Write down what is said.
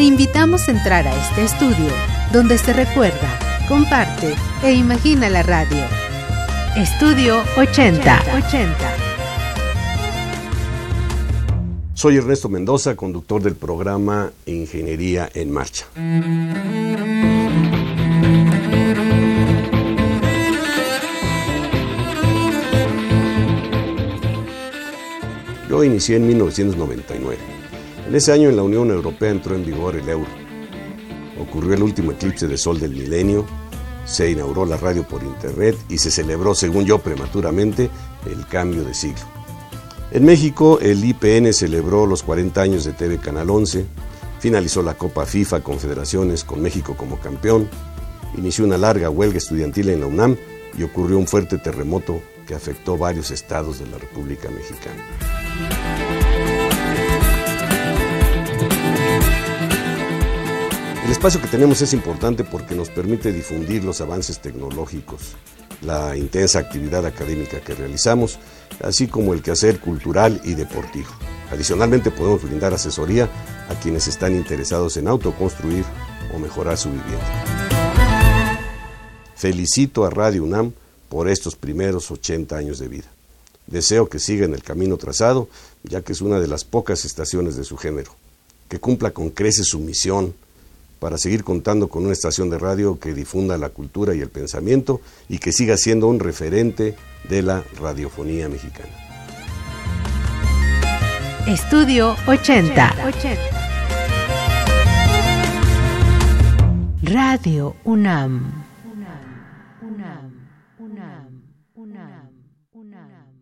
Te invitamos a entrar a este estudio donde se recuerda, comparte e imagina la radio. Estudio 80. 80. Soy Ernesto Mendoza, conductor del programa Ingeniería en Marcha. Yo inicié en 1999. En ese año en la Unión Europea entró en vigor el euro. Ocurrió el último eclipse de sol del milenio, se inauguró la radio por internet y se celebró, según yo prematuramente, el cambio de siglo. En México, el IPN celebró los 40 años de TV Canal 11, finalizó la Copa FIFA Confederaciones con México como campeón, inició una larga huelga estudiantil en la UNAM y ocurrió un fuerte terremoto que afectó varios estados de la República Mexicana. Espacio que tenemos es importante porque nos permite difundir los avances tecnológicos, la intensa actividad académica que realizamos, así como el quehacer cultural y deportivo. Adicionalmente podemos brindar asesoría a quienes están interesados en autoconstruir o mejorar su vivienda. Felicito a Radio UNAM por estos primeros 80 años de vida. Deseo que siga en el camino trazado, ya que es una de las pocas estaciones de su género, que cumpla con creces su misión para seguir contando con una estación de radio que difunda la cultura y el pensamiento y que siga siendo un referente de la radiofonía mexicana. Estudio 80. Radio UNAM. UNAM. UNAM. UNAM. UNAM. UNAM.